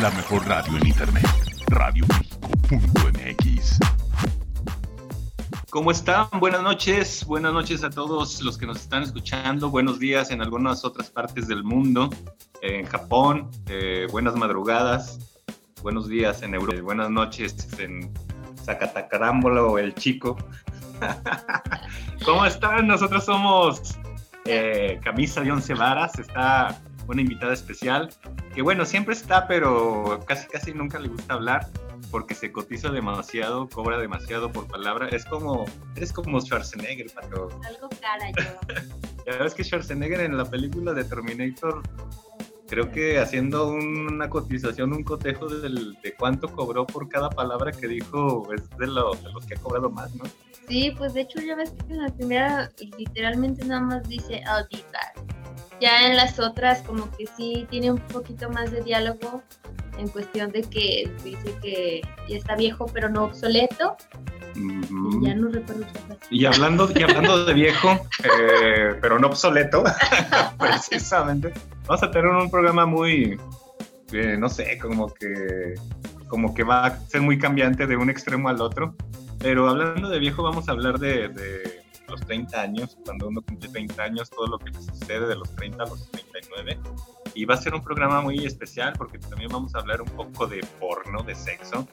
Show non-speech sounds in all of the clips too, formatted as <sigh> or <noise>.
La mejor radio en internet. Radioméxico.mx. ¿Cómo están? Buenas noches. Buenas noches a todos los que nos están escuchando. Buenos días en algunas otras partes del mundo. En Japón. Eh, buenas madrugadas. Buenos días en Europa. buenas noches en Zacatacarámbolo, el chico. <laughs> ¿Cómo están? Nosotros somos eh, Camisa de Once Varas. Está una invitada especial que bueno, siempre está, pero casi casi nunca le gusta hablar porque se cotiza demasiado, cobra demasiado por palabra. Es como, eres como Schwarzenegger, pato. Algo cara yo. <laughs> ya ves que Schwarzenegger en la película de Terminator, creo que haciendo una cotización, un cotejo de, de cuánto cobró por cada palabra que dijo, es de, los que ha cobrado más, ¿no? Sí, pues de hecho ya ves que en la primera literalmente nada más dice auditar ya en las otras como que sí tiene un poquito más de diálogo en cuestión de que dice que ya está viejo pero no obsoleto. Y ya no recuerdo Y hablando, y hablando de viejo, <laughs> eh, pero no obsoleto, <laughs> precisamente, vamos a tener un programa muy, eh, no sé, como que, como que va a ser muy cambiante de un extremo al otro. Pero hablando de viejo, vamos a hablar de los 30 años, cuando uno cumple 30 años, todo lo que sucede de los 30 a los 39. Y va a ser un programa muy especial porque también vamos a hablar un poco de porno, de sexo.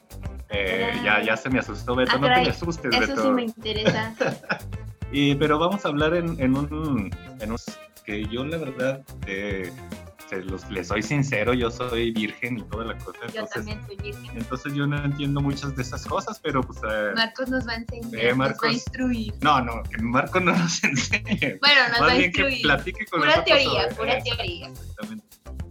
Eh, ya, ya se me asustó, Beto, ah, no te me asustes, Eso sí me interesa. <laughs> y, pero vamos a hablar en, en, un, en un... que yo la verdad... Eh, los, les soy sincero, yo soy virgen y toda la cosa. Entonces, yo también soy virgen. Entonces yo no entiendo muchas de esas cosas, pero pues... Eh, Marcos nos va a enseñar, eh, Marcos, nos va a instruir. No, no, que Marcos no nos <laughs> enseñe. Bueno, nos va a instruir. Que platique con pura teoría, pura teoría. Exactamente.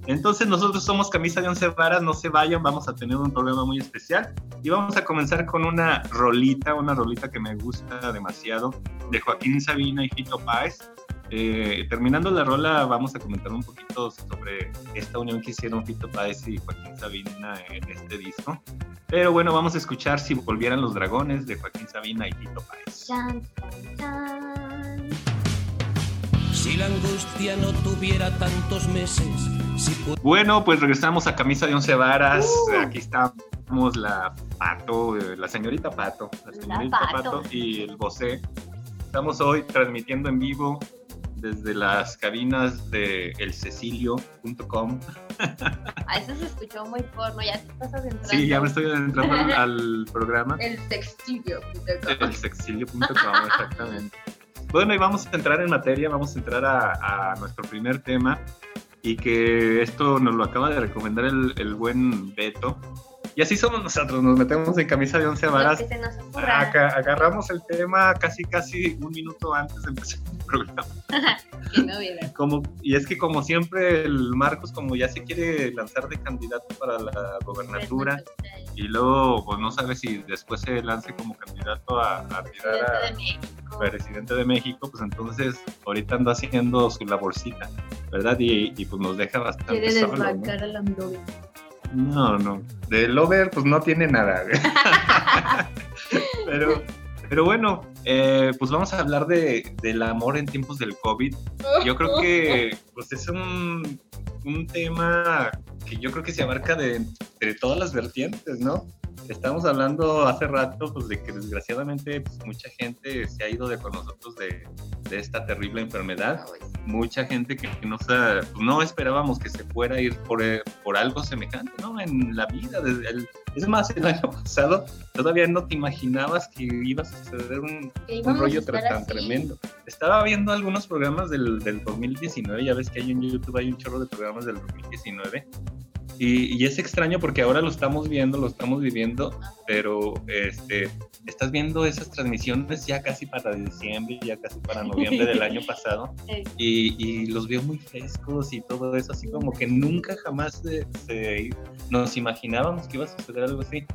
Entonces nosotros somos Camisa de Once Varas, no se vayan, vamos a tener un programa muy especial y vamos a comenzar con una rolita, una rolita que me gusta demasiado de Joaquín Sabina y Fito Páez. Eh, terminando la rola, vamos a comentar un poquito sobre esta unión que hicieron Fito Páez y Joaquín Sabina en este disco. Pero bueno, vamos a escuchar Si volvieran los dragones de Joaquín Sabina y Fito Páez. Si la angustia no tuviera tantos meses. Bueno, pues regresamos a Camisa de Once Varas. Uh. Aquí estamos la Pato, eh, la señorita Pato, la señorita Pato. y el Bosé. Estamos hoy transmitiendo en vivo desde las cabinas de elcecilio.com. A <laughs> eso se escuchó muy porno, ya te estás adentrando. Sí, ya me estoy adentrando al, programa. <laughs> El sextilio.com. El sextilio.com, exactamente. Bueno, y vamos a entrar en materia, vamos a entrar a, nuestro primer tema y que esto nos lo acaba de recomendar el, el buen Beto. Y así somos nosotros, nos metemos en camisa de once varas. agarramos el tema casi, casi un minuto antes de empezar el programa. <laughs> como, y es que como siempre el Marcos como ya se quiere lanzar de candidato para la gobernatura y luego pues no sabe si después se lance como candidato a, a a presidente de México, pues entonces ahorita anda haciendo su laborcita, ¿verdad? Y, y pues nos deja bastante Quiere desbancar a la no, no. De Lover, pues no tiene nada. <laughs> pero, pero bueno, eh, pues vamos a hablar de, del amor en tiempos del COVID. Yo creo que pues es un, un tema que yo creo que se abarca de, de todas las vertientes, ¿no? Estamos hablando hace rato pues, de que desgraciadamente pues, mucha gente se ha ido de con nosotros de, de esta terrible enfermedad. Mucha gente que no, pues, no esperábamos que se fuera a ir por, eh, por algo semejante, ¿no? En la vida. Desde el, es más, el año pasado todavía no te imaginabas que iba a suceder un, un rollo tan tremendo. Estaba viendo algunos programas del, del 2019, ya ves que hay en YouTube hay un chorro de programas del 2019 y, es extraño porque ahora lo estamos viendo, lo estamos viviendo, pero este, estás viendo esas transmisiones ya casi para diciembre, ya casi para noviembre del año pasado, <laughs> y, los veo muy frescos y todo eso, así como que nunca jamás nos imaginábamos que iba a suceder algo así.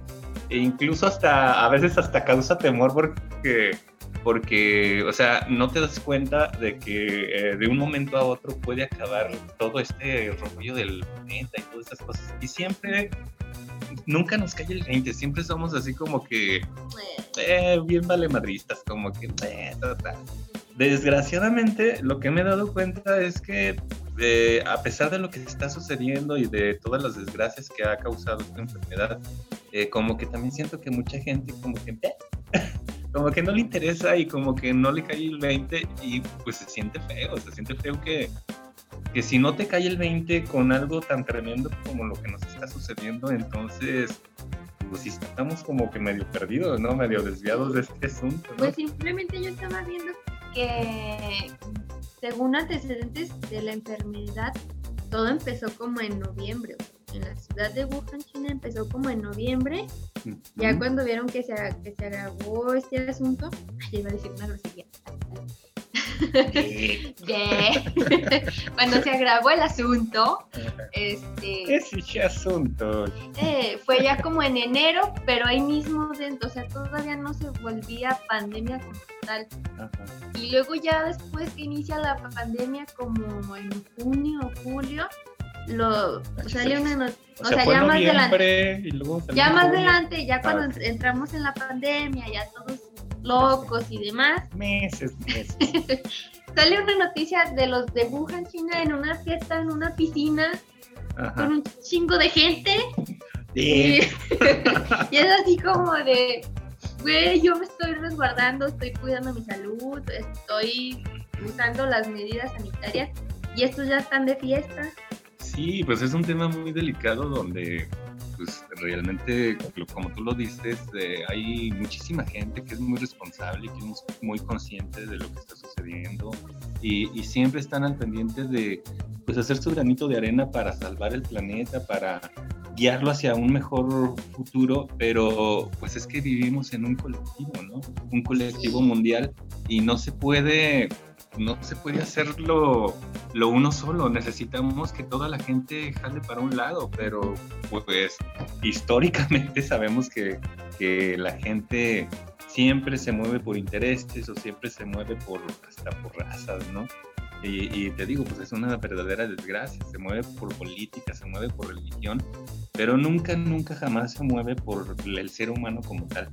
E incluso hasta, a veces hasta causa temor porque porque, o sea, no te das cuenta de que eh, de un momento a otro puede acabar todo este rollo del planeta y todas esas cosas. Y siempre, nunca nos cae el 20, siempre somos así como que eh, bien valemadristas, como que... Eh, Desgraciadamente, lo que me he dado cuenta es que eh, a pesar de lo que está sucediendo y de todas las desgracias que ha causado esta enfermedad, como que también siento que mucha gente como que como que no le interesa y como que no le cae el 20 y pues se siente feo, se siente feo que, que si no te cae el 20 con algo tan tremendo como lo que nos está sucediendo, entonces pues estamos como que medio perdidos, ¿no? Medio desviados de este asunto. Pues simplemente yo estaba viendo que según antecedentes de la enfermedad, todo empezó como en noviembre. En la ciudad de Wuhan, China, empezó como en noviembre. Ya cuando vieron que se, que se agravó este asunto, iba a decir una grosería. <laughs> <laughs> Cuando se agravó el asunto, este. Ese asunto. Eh, fue ya como en enero, pero ahí mismo dentro, o sea, todavía no se volvía pandemia como tal. Y luego ya después que inicia la pandemia, como en junio o julio, lo sale una noticia. O, sea, ya más adelante. ya más adelante, ya cuando ah, entramos en la pandemia, ya todos locos y demás. Meses, meses. <laughs> Sale una noticia de los de Wuhan, China, en una fiesta, en una piscina, con un chingo de gente. <laughs> Y, es así como de, güey, yo me estoy resguardando, estoy cuidando mi salud, estoy usando las medidas sanitarias y estos ya están de fiesta. Sí, pues es un tema muy delicado donde pues realmente, como tú lo dices, eh, hay muchísima gente que es muy responsable y que es muy consciente de lo que está sucediendo y, siempre están al pendiente de pues hacer su granito de arena para salvar el planeta, para guiarlo hacia un mejor futuro, pero pues es que vivimos en un colectivo, ¿no? Un colectivo mundial y no se puede no se puede hacerlo lo uno solo, necesitamos que toda la gente jale para un lado, pero pues históricamente <laughs> sabemos que, que la gente siempre se mueve por intereses o siempre se mueve por hasta por razas, ¿no? Y, y, te digo, pues es una verdadera desgracia, se mueve por política, se mueve por religión, pero nunca, nunca jamás se mueve por el ser humano como tal.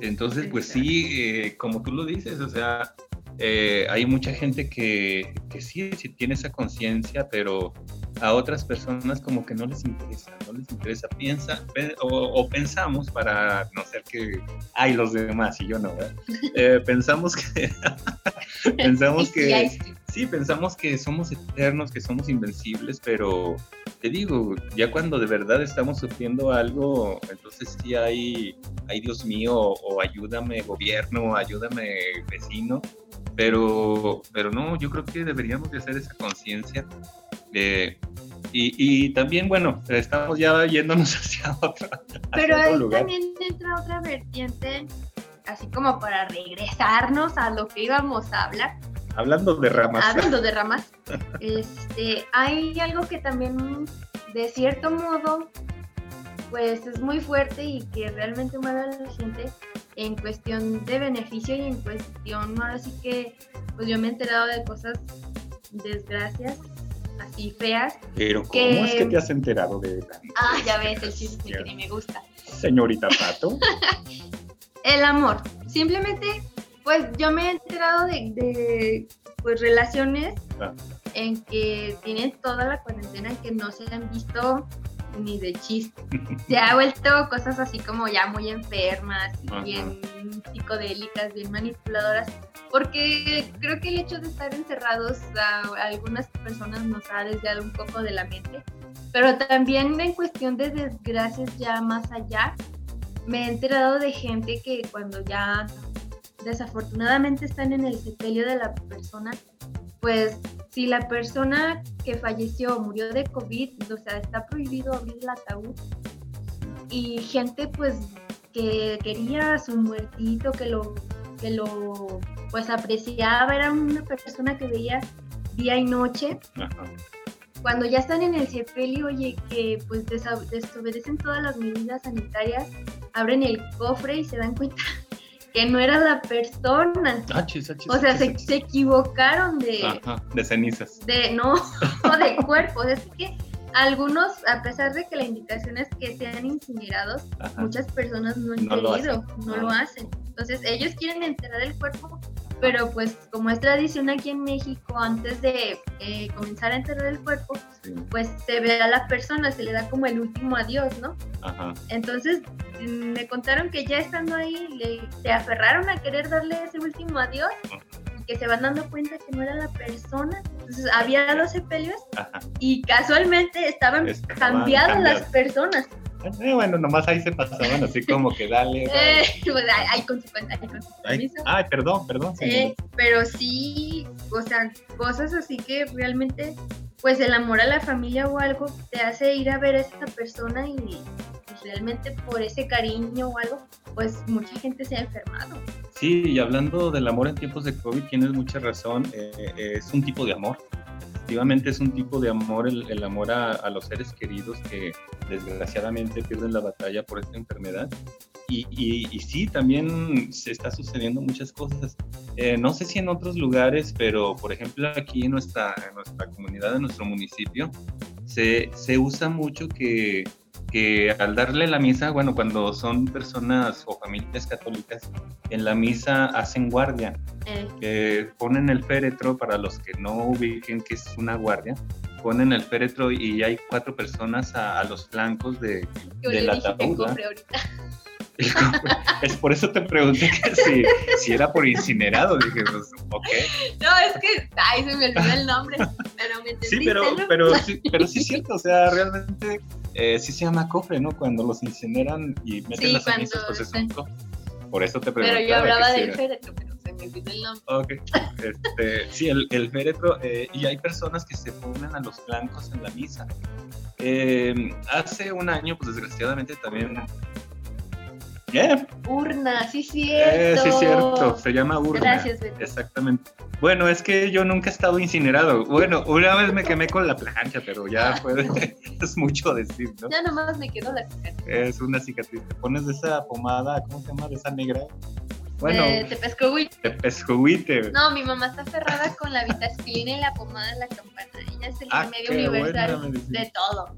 Entonces, pues sí, eh, como tú lo dices, o sea, eh, hay mucha gente que, que sí, sí tiene esa conciencia, pero a otras personas como que no les interesa, no les interesa, piensa o, pensamos para no ser que hay los demás y yo no, <laughs> eh, pensamos que <laughs> pensamos que sí, pensamos que somos eternos, que somos invencibles, pero te digo, ya cuando de verdad estamos sufriendo algo, entonces sí hay, hay Dios mío, o ayúdame gobierno, ayúdame vecino, pero, pero no, yo creo que deberíamos de hacer esa conciencia. Y, y, también, bueno, estamos ya yéndonos <laughs> hacia otro, pero ahí también entra otra vertiente, así como para regresarnos a lo que íbamos a hablar. Hablando de ramas. Hablando de ramas. <laughs> este, hay algo que también, de cierto modo, pues es muy fuerte y que realmente mueve a la gente en cuestión de beneficio y en cuestión, ahora sí que, pues yo me he enterado de cosas, desgracias, así feas. Pero ¿cómo es que te has enterado de Ah, ya ves, el chisme que ni me gusta. Señorita Pato. <laughs> el amor. Simplemente, pues yo me he enterado de, pues relaciones ah. en que tienen toda la cuarentena en que no se han visto ni de chiste. Se ha vuelto cosas así como ya muy enfermas, bien psicodélicas, bien manipuladoras, porque creo que el hecho de estar encerrados a algunas personas nos ha desviado un poco de la mente, pero también en cuestión de desgracias ya más allá, me he enterado de gente que cuando ya desafortunadamente están en el sepelio de la persona, pues si la persona que falleció murió de COVID, o sea, está prohibido abrir el ataúd. Y gente pues que quería su muertito, que lo, que lo pues apreciaba, era una persona que veía día y noche. Cuando ya están en el sepelio, oye, que pues desobedecen todas las medidas sanitarias, abren el cofre y se dan cuenta que no era la persona. o sea, se, equivocaron de... de cenizas. De, no, <laughs> de cuerpos. Es que algunos, a pesar de que la indicación es que sean incinerados, muchas personas no han querido, no lo hacen. Entonces, ellos quieren enterrar el cuerpo pero pues como es tradición aquí en México, antes de eh, comenzar a enterrar el cuerpo, Sí. pues se ve a la persona, se le da como el último adiós, ¿no? Ajá. Entonces mm, me contaron que ya estando ahí le, se aferraron a querer darle ese último adiós y que se van dando cuenta que no era la persona. Entonces había los sepelios Ajá. y casualmente estaban Estaban cambiadas las personas. Eh, bueno, nomás ahí se pasaban así como que dale. <laughs> dale. Eh, pues, hay consecuencias, hay Ay, consecuencias. ay, perdón, perdón. Eh, pero sí, o sea, cosas así que realmente, pues el amor a la familia o algo te hace ir a ver a esa persona y pues, realmente por ese cariño o algo, pues mucha gente se ha enfermado. Sí, y hablando del amor en tiempos de COVID, tienes mucha razón. eh, eh, es un tipo de amor. Efectivamente es un tipo de amor, el, el amor a, a los seres queridos que desgraciadamente pierden la batalla por esta enfermedad. Y, y- y sí, también se está sucediendo muchas cosas. Eh, no sé si en otros lugares, pero por ejemplo aquí en nuestra, en nuestra comunidad, en nuestro municipio, se, se usa mucho que, que al darle la misa, bueno, cuando son personas o familias católicas, en la misa hacen guardia, Eh, ponen el féretro, para los que no ubiquen que es una guardia, ponen el féretro y hay cuatro personas a, a los flancos de, compre ahorita. <laughs> Es por eso te pregunté que si, si era por incinerado, dije, pues, ok. No, es que, ay, se me olvidó el nombre, pero me entendiste, Sí, pero, ¿no? pero, sí, pero sí es cierto, o sea, realmente eh, sí se llama cofre, ¿no? Cuando los incineran y meten Sí, las cenizas, pues es un cofre. Por eso te pregunté. Pero yo hablaba del féretro, el nombre. Ok, este, sí, el, el féretro, eh, y hay personas que se ponen a los flancos en la misa. Eh, hace un año, pues desgraciadamente también... Yeah, Urna, sí, eh, cierto. sí, cierto, se llama urna. Gracias, Beto. Exactamente. Bueno, es que yo nunca he estado incinerado. Bueno, una vez me quemé con la plancha, pero ya <laughs> fue, <laughs> es mucho decir, ¿no? Ya nomás me quedó la cicatriz. Es una cicatriz. Te pones de esa pomada, ¿cómo se llama? De esa negra. Bueno, Eh, te pescó, güey. de pescuite. No, mi mamá está aferrada con la vitaspirina y la pomada de la campana. Ella es el Ah, remedio universal buena de todo.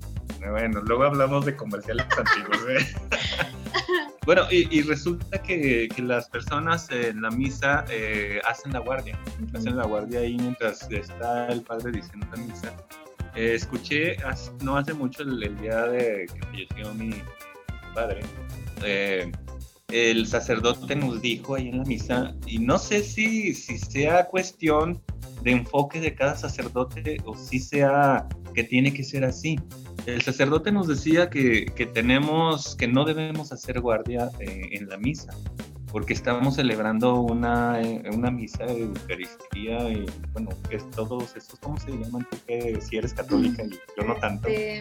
Bueno, luego hablamos de comerciales antiguos. ¿eh? <laughs> bueno, y, y resulta que, que las personas en la misa eh, hacen la guardia. Hacen la guardia ahí mientras está el padre diciendo la misa. Eh, escuché hace- no hace mucho el, el día de que falleció mi padre. eh, el sacerdote nos dijo ahí en la misa, y no sé si, si sea cuestión de enfoque de cada sacerdote o si sea que tiene que ser así. El sacerdote nos decía que, que tenemos, que no debemos hacer guardia eh, en la misa, porque estamos celebrando una, eh, una misa de Eucaristía y bueno, es todos esos, ¿cómo se llaman? Que si eres católica y yo no tanto, Este,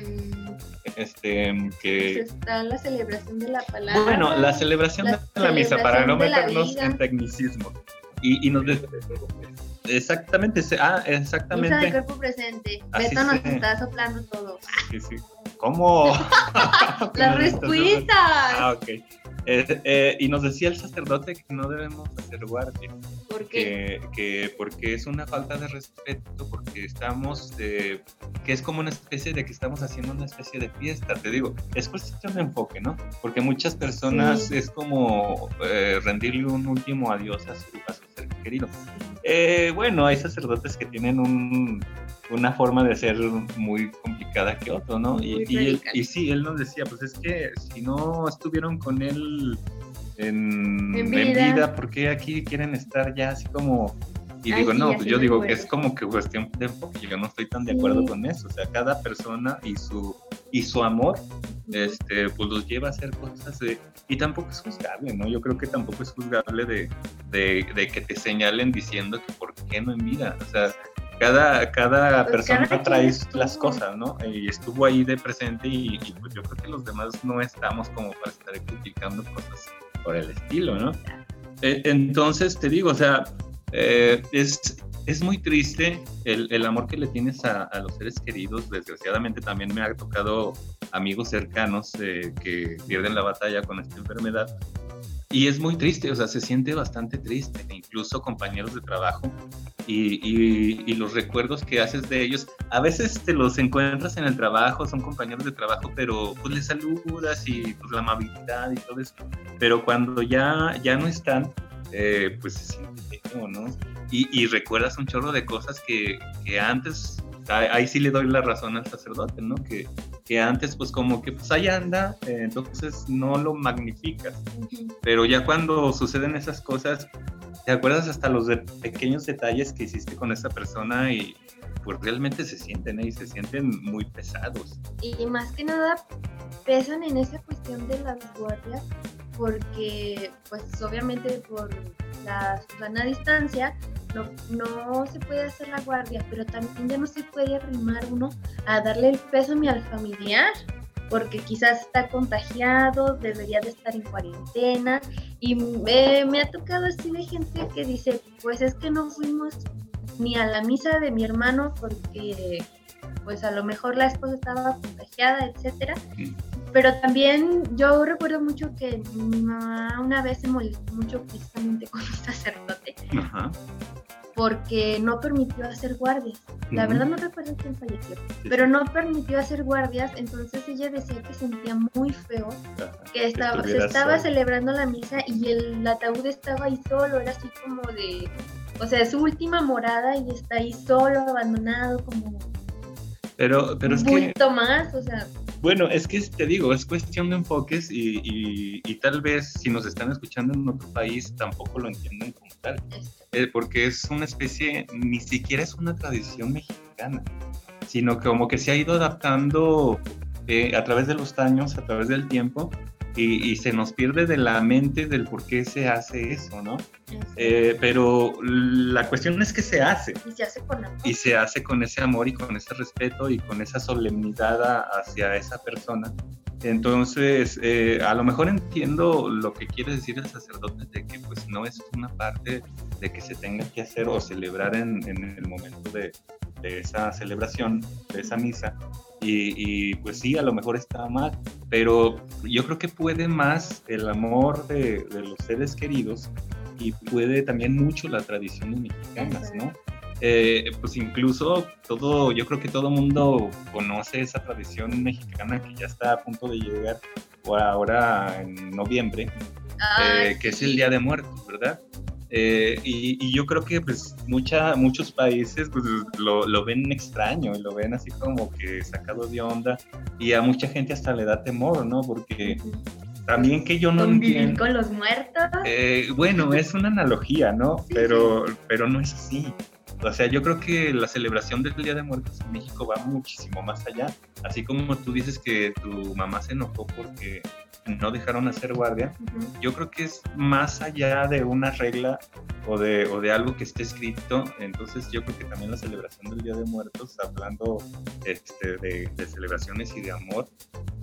este, pues que... está la celebración de la palabra. Bueno, la celebración La de la misa, para no meternos en tecnicismo. Y, y nos... Exactamente, ah, Misa de exactamente. cuerpo presente. Así Beto nos se- está soplando todo. Sí, sí. ¿Cómo? <laughs> Estás- respuestas. Ah, ok. Eh, eh, y nos decía el sacerdote que no debemos hacer guardia, ¿Por qué? que, que porque es una falta de respeto, porque estamos, eh, que es como una especie de que estamos haciendo una especie de fiesta, te digo, es cuestión de enfoque, ¿no? Porque muchas personas Sí. es como eh, rendirle un último adiós a su, a su ser querido. Eh, bueno, hay sacerdotes que tienen un, una forma de ser muy complicada que otro, ¿no? Y, y, y sí, él nos decía, pues es que si no estuvieron con él en, En en vida. vida, ¿por qué aquí quieren estar ya así como... Y Ay, digo, sí, no, pues yo digo que acuerdo. es como que cuestión de enfoque, yo no estoy tan de acuerdo Sí. con eso, o sea, cada persona y su, y su amor este, pues los lleva a hacer cosas de, y tampoco es juzgable, ¿no? Yo creo que tampoco es juzgable de, de, de que te señalen diciendo que por qué no en vida, o sea, cada, cada Pues persona cada trae las cosas, ¿no? Y estuvo ahí de presente y, y, pues yo creo que los demás no estamos como para estar criticando cosas por el estilo, ¿no? Eh, entonces, te digo, o sea, eh, es, es muy triste el, el amor que le tienes a, a los seres queridos. Desgraciadamente también me ha tocado amigos cercanos eh, que pierden la batalla con esta enfermedad. Y es muy triste, o sea, se siente bastante triste, incluso compañeros de trabajo y, y- y los recuerdos que haces de ellos. A veces te los encuentras en el trabajo, son compañeros de trabajo, pero pues les saludas y pues la amabilidad y todo eso. Pero cuando ya, ya no están, eh, pues se siente feo, ¿no? Y, y, recuerdas un chorro de cosas que, que antes, ahí sí le doy la razón al sacerdote, ¿no? Que, que antes pues como que pues ahí anda, eh, entonces no lo magnificas. Pero ya cuando suceden esas cosas, te acuerdas hasta los de pequeños detalles que hiciste con esa persona y pues realmente se sienten ahí, se sienten muy pesados. Y más que nada pesan en esa cuestión de las guardias porque pues obviamente por la sana distancia no, no, se puede hacer la guardia, pero también ya no se puede arrimar uno a darle el pésame al familiar, porque quizás está contagiado, debería de estar en cuarentena, y me, me ha tocado así de gente que dice, pues es que no fuimos ni a la misa de mi hermano porque pues a lo mejor la esposa estaba contagiada, etcétera. Pero también yo recuerdo mucho que mi mamá una vez se molestó mucho precisamente con un sacerdote. Porque no permitió hacer guardias. La verdad no recuerdo quién falleció, pero no permitió hacer guardias, entonces ella decía que sentía muy feo, que estaba, se estaba celebrando la misa y el ataúd estaba ahí solo, era así como de, o sea, es su última morada y está ahí solo, abandonado, como pero, pero es que... más, o sea... Bueno, es que te digo, es cuestión de enfoques y, y, tal vez si nos están escuchando en otro país tampoco lo entienden como tal. Eh, porque es una especie, ni siquiera es una tradición mexicana, sino que como que se ha ido adaptando eh, a través de los años, a través del tiempo, y, se nos pierde de la mente del por qué se hace eso, ¿no? Eh, pero la cuestión es que se hace. Y se hace con amor. Y se hace con ese amor y con ese respeto y con esa solemnidad hacia esa persona. Entonces, eh, a lo mejor entiendo lo que quiere decir el sacerdote de que pues no es una parte de que se tenga que hacer o celebrar en, en el momento de, de esa celebración, de esa misa, y, pues sí, a lo mejor está mal, pero yo creo que puede más el amor de, los seres queridos y puede también mucho la tradición mexicanas, ¿no? Eh, pues incluso todo, yo creo que todo mundo conoce esa tradición mexicana que ya está a punto de llegar ahora en noviembre, eh, que es el Día de Muertos, ¿verdad? Eh, y, yo creo que pues mucha, muchos países pues, lo, lo, ven extraño y lo ven así como que sacado de onda y a mucha gente hasta le da temor, ¿no? Porque también que yo no entiendo... con los muertos? Eh, bueno, es una analogía, ¿no? pero, pero no es así. O sea, yo creo que la celebración del Día de Muertos en México va muchísimo más allá. Así como tú dices que tu mamá se enojó porque no dejaron hacer guardia, yo creo que es más allá de una regla o de, o de algo que esté escrito, entonces yo creo que también la celebración del Día de Muertos, hablando este, de, celebraciones y de amor,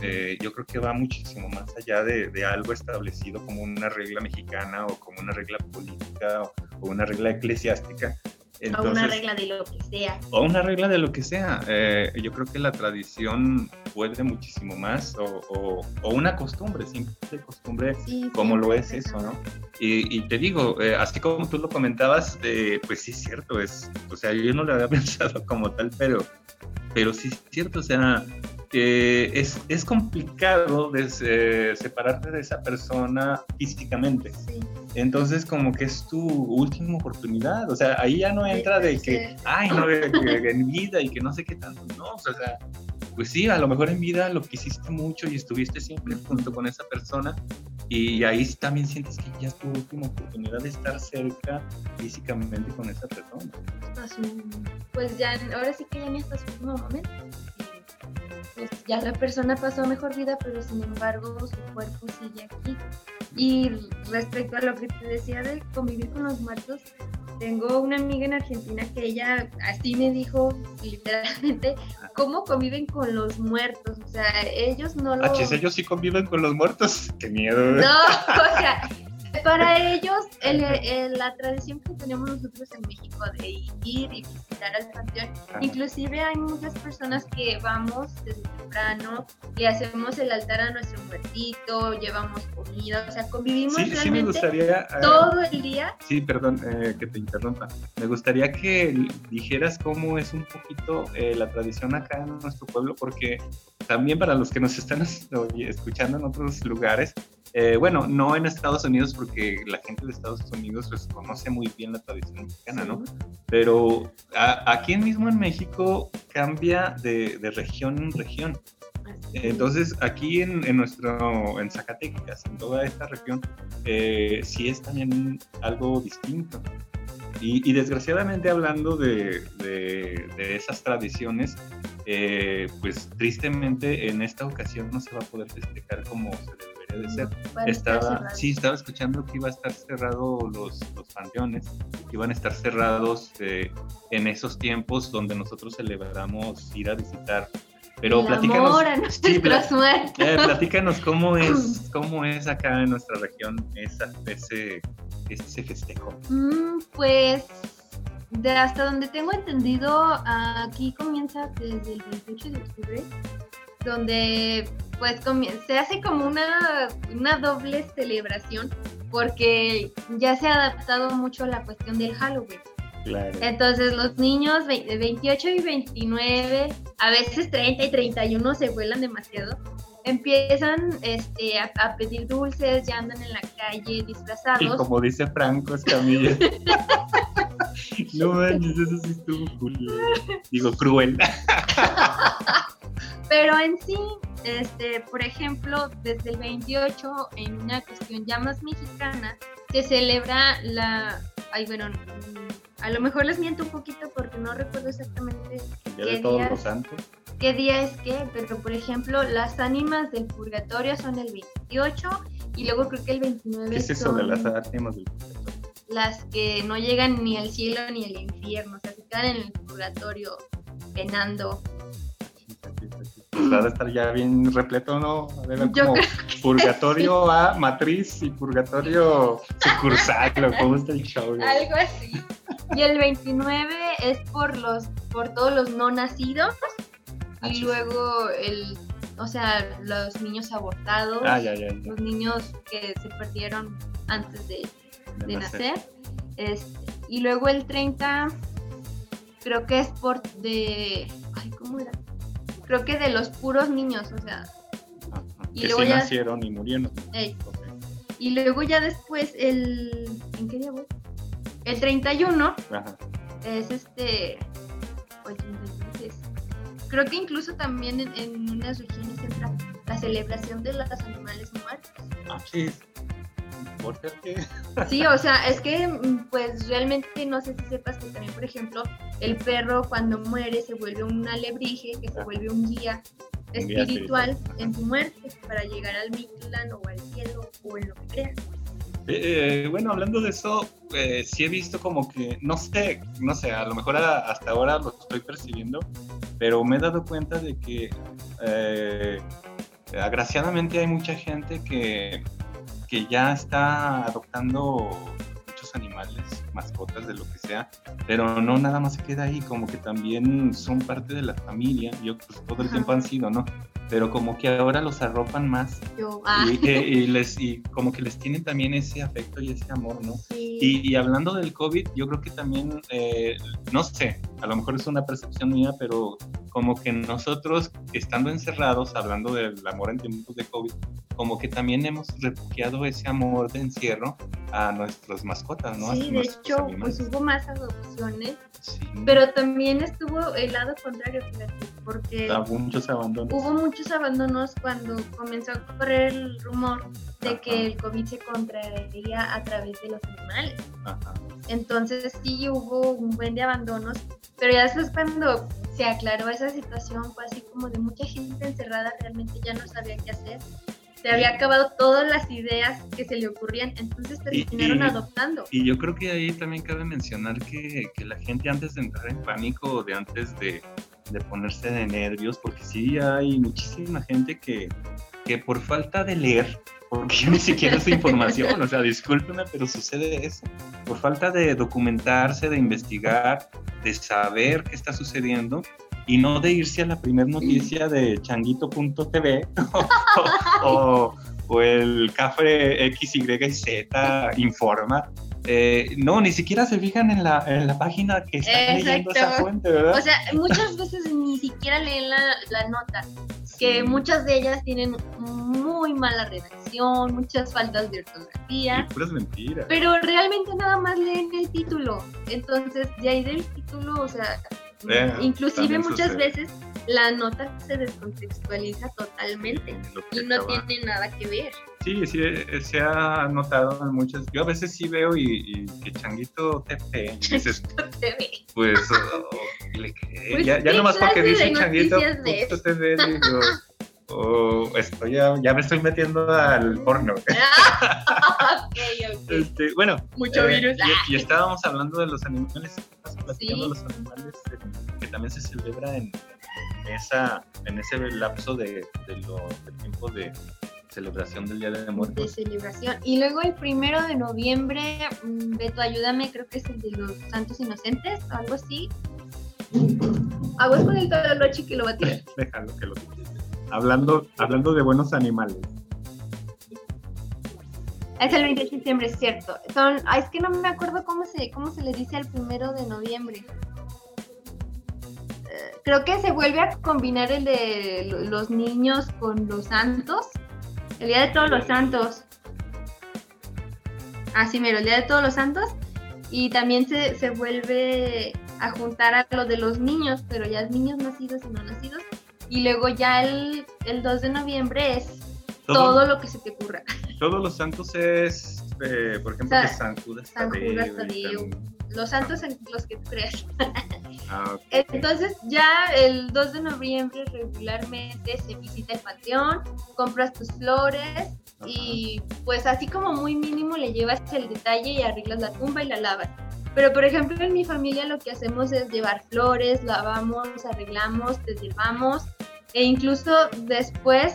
eh, yo creo que va muchísimo más allá de, de, algo establecido como una regla mexicana o como una regla política o, o una regla eclesiástica, o una regla de lo que sea. O una regla de lo que sea. Eh, yo creo que la tradición puede muchísimo más, o, o, una costumbre, simple costumbre, como lo es eso, ¿no? Y, te digo, eh, así como tú lo comentabas, eh, pues sí es cierto, es, o sea, yo no lo había <laughs> pensado como tal, pero, pero sí es cierto, o sea, es, es, complicado separarte de esa persona físicamente. Entonces, como que es tu última oportunidad. O sea, ahí ya no entra de que, ay, no, en vida y que no sé qué tanto. No, o sea, pues sí, a lo mejor en vida lo quisiste mucho y estuviste siempre junto con esa persona. Y ahí también sientes que ya es tu última oportunidad de estar cerca físicamente con esa persona. Pues ya, ahora sí que ya en este último momento pues ya la persona pasó a mejor vida, pero sin embargo su cuerpo sigue aquí. Y respecto a lo que te decía de convivir con los muertos, tengo una amiga en Argentina que ella así me dijo literalmente cómo conviven con los muertos. O sea, ellos no lo... Ah, ellos sí conviven con los muertos. <laughs> Qué miedo. No, o sea, para ellos, la tradición que tenemos nosotros en México de ir y visitar al panteón, inclusive hay muchas personas que vamos desde temprano y hacemos el altar a nuestro muertito, llevamos comida, o sea, convivimos realmente eh, todo el día. Sí, perdón eh, que te interrumpa. Me gustaría que dijeras cómo es un poquito eh, la tradición acá en nuestro pueblo, porque también para los que nos están <laughs> escuchando en otros lugares, eh, bueno, no en Estados Unidos porque la gente de Estados Unidos pues, conoce muy bien la tradición mexicana, ¿no? Pero aquí mismo en México cambia de, región en región. Entonces, aquí en, nuestro, en Zacatecas, en toda esta región, eh, sí es también algo distinto. Y, desgraciadamente hablando de, esas tradiciones, eh, pues tristemente en esta ocasión no se va a poder festejar como se de ser. Estaba, sí, estaba escuchando que iba a estar cerrado los, los panteones, iban a estar cerrados eh, en esos tiempos donde nosotros celebramos ir a visitar pero platícanos, sí, eh, platícanos cómo <laughs> es, cómo es acá en nuestra región esa, ese, ese festejo? Mm, pues de hasta donde tengo entendido, aquí comienza desde el 28 de octubre, donde pues se hace como una, una doble celebración, porque ya se ha adaptado mucho a la cuestión del Halloween. Claro. Entonces los niños de 28 y 29, a veces 30 y 31 se vuelan demasiado empiezan este, a, pedir dulces, ya andan en la calle disfrazados. Y como dice Franco Escamilla. <laughs> no manches, eso sí estuvo cool. Digo, cruel. <laughs> Pero en sí, este, por ejemplo, desde el 28, en una cuestión ya más mexicana, se celebra la. Ay, bueno, mm, a lo mejor les miento un poquito porque no recuerdo exactamente. ¿El día de todos los santos? qué día es qué, pero por ejemplo, las ánimas del purgatorio son el 28 y luego creo que el 29 ¿Qué es eso de las ánimas del purgatorio? Las que no llegan ni al cielo ni al infierno, o sea, se quedan en el purgatorio penando. Pues a estar ya bien repleto, ¿no? A ver, como purgatorio a matriz y purgatorio sucursal, ¿cómo está el show? Algo así. Y el 29 es por los por todos los no nacidos y luego el, o sea, los niños abortados, ah, los niños que se perdieron antes de, nacer. Este, y luego el 30, creo que es por de, ay, ¿cómo era? Creo que de los puros niños, o sea. y que luego sí ya, nacieron y murieron. Y luego ya después el, ¿en qué día voy? El 31 es este, Creo que incluso también en, unas regiones entra la celebración de los animales muertos. Ah, sí. Sí, o sea, es que mm, pues realmente no sé si sepas que también, por ejemplo, el perro cuando muere se vuelve un alebrije, que se vuelve un guía espiritual en su muerte para llegar al Mictlán o al cielo o en lo que creas. Eh, bueno, hablando de eso, eh, sí he visto como que, no sé, no sé, a lo mejor hasta ahora lo estoy percibiendo, pero me he dado cuenta de que eh, agraciadamente hay mucha gente que, que ya está adoptando muchos animales, mascotas, de lo que sea, pero no nada más se queda ahí, como que también son parte de la familia, yo pues todo el tiempo han sido, ¿no? pero como que ahora los arropan más ah. <laughs> y, les, y como que les tienen también ese afecto y ese amor, ¿no? Y, hablando del COVID, yo creo que también, eh, no sé, a lo mejor es una percepción mía, pero como que nosotros, estando encerrados, hablando del amor en tiempos de COVID, como que también hemos refugiado ese amor de encierro a nuestras mascotas, ¿no? Sí, de hecho, pues hubo más adopciones, pero también estuvo el lado contrario, porque hubo muchos abandonos. Hubo muchos abandonos cuando comenzó a correr el rumor de que el COVID se contraería a través de los animales. Entonces sí hubo un buen de abandonos, pero ya después cuando se aclaró esa situación fue así como de mucha gente encerrada, realmente ya no sabía qué hacer se había acabado todas las ideas que se le ocurrían, entonces terminaron adoptando. Y yo creo que ahí también cabe mencionar que, que la gente antes de entrar en pánico o de antes de, de, ponerse de nervios, porque sí hay muchísima gente que, que por falta de leer, porque yo ni siquiera sé información, o sea, discúlpeme, pero sucede eso. Por falta de documentarse, de investigar, de saber qué está sucediendo, y no de irse a la primera noticia de changuito.tv <laughs> o, o, el café X, Y Z informa, eh, no, ni siquiera se fijan en la, en la página que está leyendo esa fuente, ¿verdad? O sea, muchas veces ni siquiera leen la, la nota, que muchas de ellas tienen muy mala redacción, muchas faltas de ortografía. puras mentiras. Pero realmente nada más leen el título. Entonces, de ahí del título, o sea, Eh, inclusive muchas sucede. veces la nota se descontextualiza totalmente y no tiene nada que ver. Sí, sí, eh, se ha notado en muchas. Yo a veces sí veo y, y que Changuito TP, y dices, pues, oh, le. Pues, ya, ya ¿qué nomás porque de dice Changuito punto TV, digo, o estoy ya, ya me estoy metiendo al porno. <laughs> ok, ok. Este, bueno, Mucho eh, virus. Y, y estábamos hablando de los animales, estabas platicando Sí. de los animales eh, que también se celebra en, en esa, en ese lapso de, de lo, del tiempo de celebración del Día de de Muertos. celebración. Y luego el primero de noviembre, mm, Beto, ayúdame, creo que es el de los Santos Inocentes o algo así. Aguas con el Tololochi que lo va a tirar. <laughs> Déjalo que lo Hablando, hablando de buenos animales. Es el 20 de diciembre, es cierto. Son, ah, es que no me acuerdo cómo se, cómo se le dice al primero de noviembre. Eh, creo que se vuelve a combinar el de lo- los niños con los santos. El día de todos los santos. Así mero, el día de todos los santos. Y también se, se vuelve a juntar a lo de los niños, pero ya es niños nacidos y no nacidos. Y luego ya el, el 2 de noviembre es Todo- todo lo que se te ocurra. Todos los santos es, eh, por ejemplo, San Judas San Tadeo Judas Tadeo. San- Los santos en los que tú creas. <laughs> ah. Entonces ya el 2 de noviembre regularmente se visita el panteón, compras tus flores y pues así como muy mínimo le llevas el detalle y arreglas la tumba y la lavas. Pero por ejemplo en mi familia lo que hacemos es llevar flores, lavamos, arreglamos, desllevamos e incluso después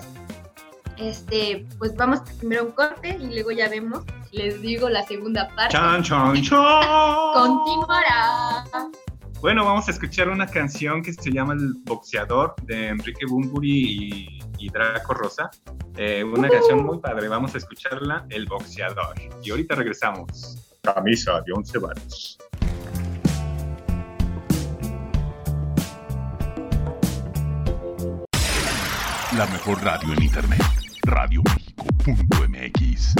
este pues vamos primero a un corte y luego ya vemos, les digo la segunda parte. Chan, chan, chan. Continuará. Bueno, vamos a escuchar una canción que se llama El Boxeador de Enrique Bumburi y, y Draco Rosa. Eh, una canción muy padre, vamos a escucharla, El Boxeador. Y ahorita regresamos. Camisa de once varos. La mejor radio en internet. Radioméxico.mx.